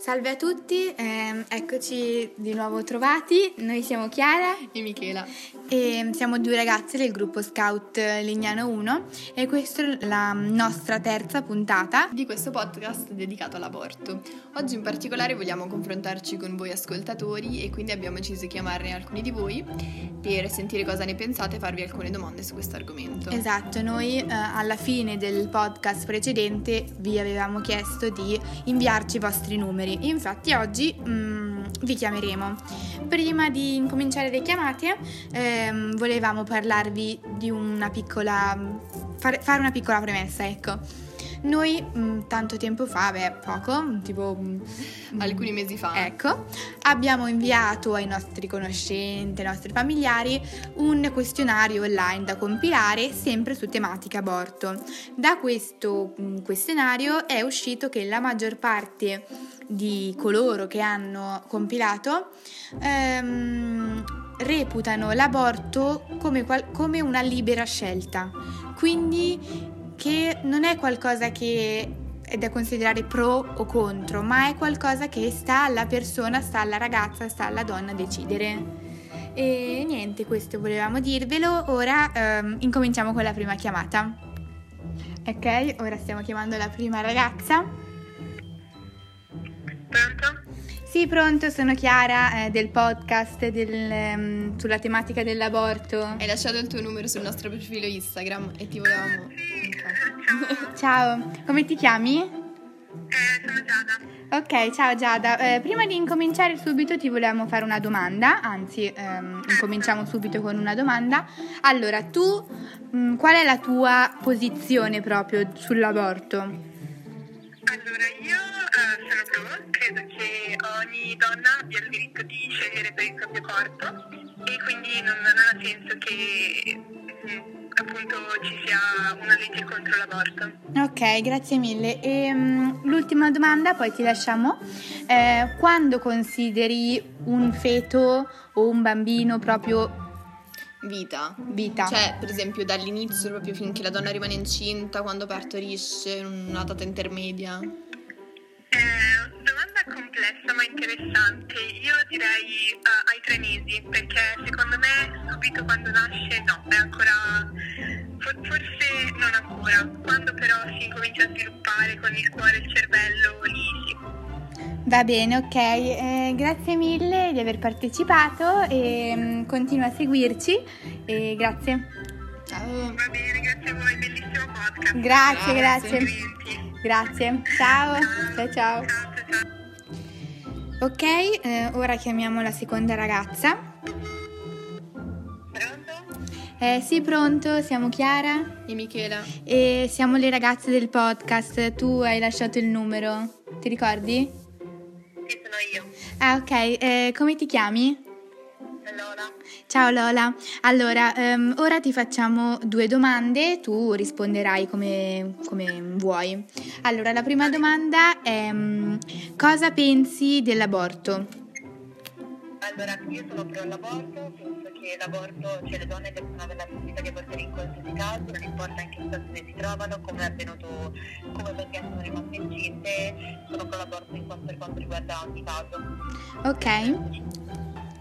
Salve a tutti, ehm, eccoci di nuovo trovati. Noi siamo Chiara e Michela e siamo due ragazze del gruppo Scout Lignano 1 e questa è la nostra terza puntata di questo podcast dedicato all'aborto. Oggi in particolare vogliamo confrontarci con voi ascoltatori e quindi abbiamo deciso di chiamarne alcuni di voi per sentire cosa ne pensate e farvi alcune domande su questo argomento. Esatto, noi eh, alla fine del podcast precedente vi avevamo chiesto di inviarci i vostri numeri. Infatti oggi mm, vi chiameremo. Prima di incominciare le chiamate ehm, volevamo parlarvi di una piccola... fare, fare una piccola premessa, ecco. Noi mh, mm, tanto tempo fa, beh, poco, tipo mh, mm, alcuni mesi fa, ecco, abbiamo inviato ai nostri conoscenti, ai nostri familiari, un questionario online da compilare sempre su tematica aborto. Da questo mh, questionario è uscito che la maggior parte di coloro che hanno compilato ehm, reputano l'aborto come, qual- come una libera scelta, quindi che non è qualcosa che è da considerare pro o contro, ma è qualcosa che sta alla persona, sta alla ragazza, sta alla donna decidere. E niente, questo volevamo dirvelo. Ora ehm, incominciamo con la prima chiamata. Ok, ora stiamo chiamando la prima ragazza. Pronto? Sì, pronto, sono Chiara eh, del podcast del, um, sulla tematica dell'aborto. Hai lasciato il tuo numero sul nostro profilo Instagram e ti volevamo... Ciao. ciao, come ti chiami? Eh, sono Giada. Ok, ciao Giada. Eh, prima di incominciare subito ti volevamo fare una domanda, anzi ehm, incominciamo subito con una domanda. Allora, tu mh, mm, qual è la tua posizione proprio sull'aborto? Allora, io sono pro, credo che ogni donna abbia il diritto di scegliere per il proprio corpo e quindi non, non ha senso che mm, appunto ci sia una legge contro l'aborto. Ok, grazie mille. E, um, l'ultima domanda, poi ti lasciamo. Eh, quando consideri un feto o un bambino proprio vita. Vita. Cioè, per esempio, dall'inizio proprio finché la donna rimane incinta, quando partorisce, una data intermedia. Complessa ma interessante. Io direi uh, ai tre mesi, perché secondo me subito quando nasce no, è ancora forse non ancora. Quando però si incomincia a sviluppare con il cuore e il cervello, lì sì. Va bene, ok. Eh, grazie mille di aver partecipato e um, continua a seguirci e grazie. Ciao. Va bene, grazie a voi, bellissimo podcast. Grazie, grazie. grazie. Grazie, ciao, ciao ciao. Ok, eh, ora chiamiamo la seconda ragazza. Pronto? Eh, sì, pronto, siamo Chiara e Michela. E siamo le ragazze del podcast. Tu hai lasciato il numero, ti ricordi? Sì, sono io. Ah, ok, eh, come ti chiami? Lola. Ciao Lola, allora um, ora ti facciamo due domande, tu risponderai come, come vuoi. Allora, la prima domanda è um, cosa pensi dell'aborto? Allora, io sono pro l'aborto, penso che l'aborto, cioè le donne devono avere la possibilità di abortare in qualsiasi caso, non importa in che situazione si trovano, come è avvenuto, come perché sono rimaste incinte, sono pro l'aborto in quanto, per quanto riguarda ogni caso. Ok.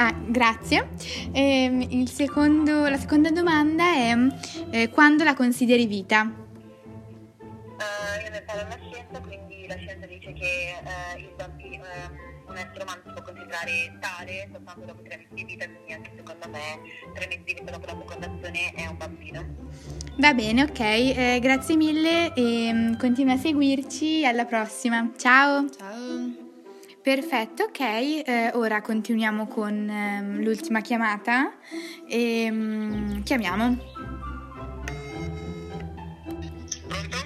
Ah, grazie. Eh, secondo, la seconda domanda è eh, quando la consideri vita? Uh, io ne parlo la scienza, quindi la scienza dice che uh, il bambino, uh, un essere umano si può considerare tale soltanto dopo tre mesi di vita, quindi anche secondo me tre mesi di vita dopo la fecondazione è un bambino. Va bene, ok, eh, grazie mille e um, continua a seguirci, alla prossima. Ciao! Ciao! Perfetto, ok, eh, ora continuiamo con ehm, l'ultima chiamata e um, chiamiamo. Pronto?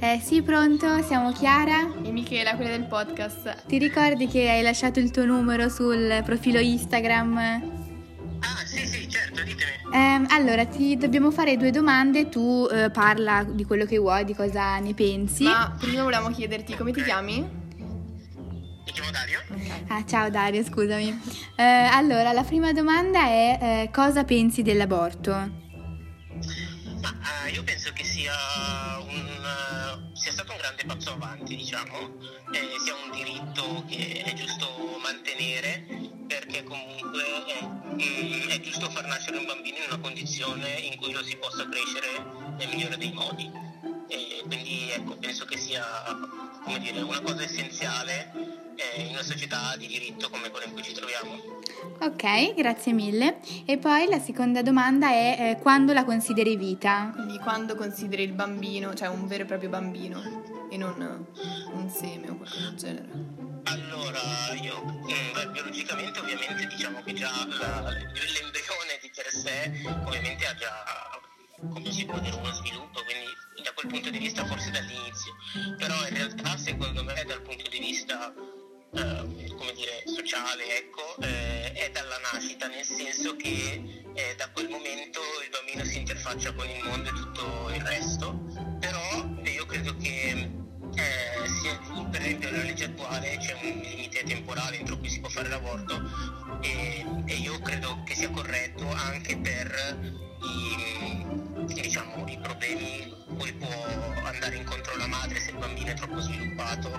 Eh, sì, pronto, siamo Chiara e Michela, quella del podcast. Ti ricordi che hai lasciato il tuo numero sul profilo Instagram? Ah, sì, sì, certo, ditemi. Eh, allora, ti dobbiamo fare due domande, tu eh, parla di quello che vuoi, di cosa ne pensi. Ma prima volevamo chiederti come ti chiami? Ah, ciao Dario, scusami. Eh, allora, la prima domanda è eh, cosa pensi dell'aborto? Ma uh, io penso che sia, un, uh, sia stato un grande passo passo avanti, diciamo, eh, sia un diritto che è giusto mantenere perché comunque è, mm, è giusto far nascere un bambino in una condizione in cui lo si possa crescere nel migliore dei modi. E quindi ecco, penso che sia dire, una cosa essenziale eh, in una società di diritto come quella in cui ci troviamo. Ok, grazie mille. E poi la seconda domanda è eh, quando la consideri vita? Quindi quando consideri il bambino, cioè un vero e proprio bambino e non un seme o qualcosa del genere? Allora, io mm, beh, biologicamente ovviamente diciamo che già la, l'embrione di per sé ovviamente ha già, come si può dire, uno sviluppo, quindi da quel punto di vista forse dall'inizio, però sociale, ecco, eh, è dalla nascita, nel senso che eh, da quel momento il bambino si interfaccia con il mondo e tutto il resto, però io credo che eh, sia, per esempio nella legge attuale c'è un limite temporale entro cui si può fare l'aborto e, e io credo che sia corretto anche per i, diciamo, i problemi cui può andare incontro la madre se il bambino è troppo sviluppato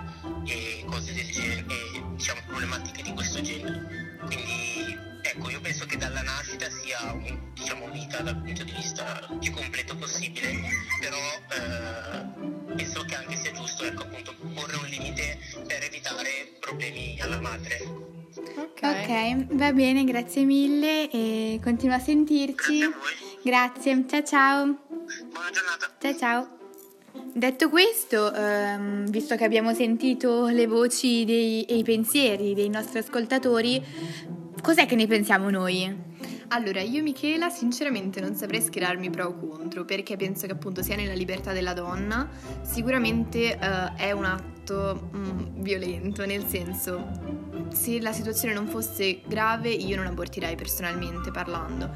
e cose del genere, e, diciamo problematiche di questo genere. Quindi ecco, io penso che dalla nascita sia un, diciamo, vita dal punto di vista più completo possibile, però eh, penso che anche sia giusto ecco, appunto, porre un limite per evitare problemi alla madre. Okay. ok, va bene, grazie mille e continua a sentirci. Grazie a voi. Grazie, ciao ciao. Buona giornata. Ciao ciao. Detto questo, ehm, visto che abbiamo sentito le voci dei, e i pensieri dei nostri ascoltatori, cos'è che ne pensiamo noi? Allora, io Michela sinceramente non saprei schierarmi pro o contro, perché penso che appunto sia nella libertà della donna, sicuramente uh, è un atto mm, violento, nel senso se la situazione non fosse grave io non abortirei personalmente parlando,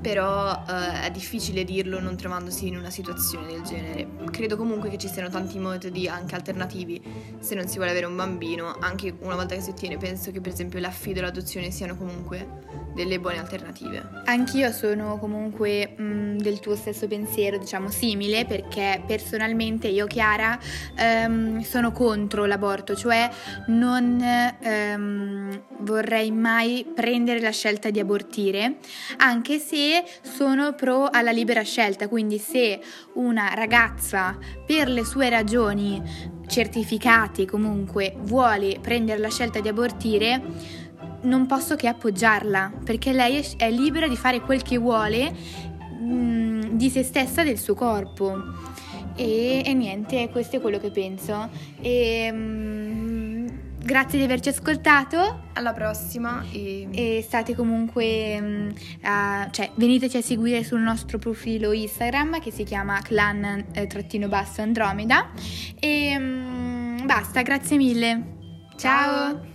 però eh, è difficile dirlo non trovandosi in una situazione del genere. Credo comunque che ci siano tanti metodi anche alternativi se non si vuole avere un bambino, anche una volta che si ottiene, penso che per esempio l'affido e l'adozione siano comunque delle buone alternative. Anch'io sono comunque mh, mm, del tuo stesso pensiero, diciamo simile, perché personalmente io Chiara ehm, sono contro l'aborto, cioè non ehm, vorrei mai prendere la scelta di abortire, anche se sono pro alla libera scelta, quindi se una ragazza per le sue ragioni certificate comunque vuole prendere la scelta di abortire, non posso che appoggiarla, perché lei è libera di fare quel che vuole mh, di se stessa, del suo corpo. E, e, niente, questo è quello che penso. E, mh, Grazie di averci ascoltato. Alla prossima. E, e state comunque. Um, uh, cioè, veniteci a seguire sul nostro profilo Instagram che si chiama clan-andromeda. E um, basta, grazie mille. Ciao. Ciao.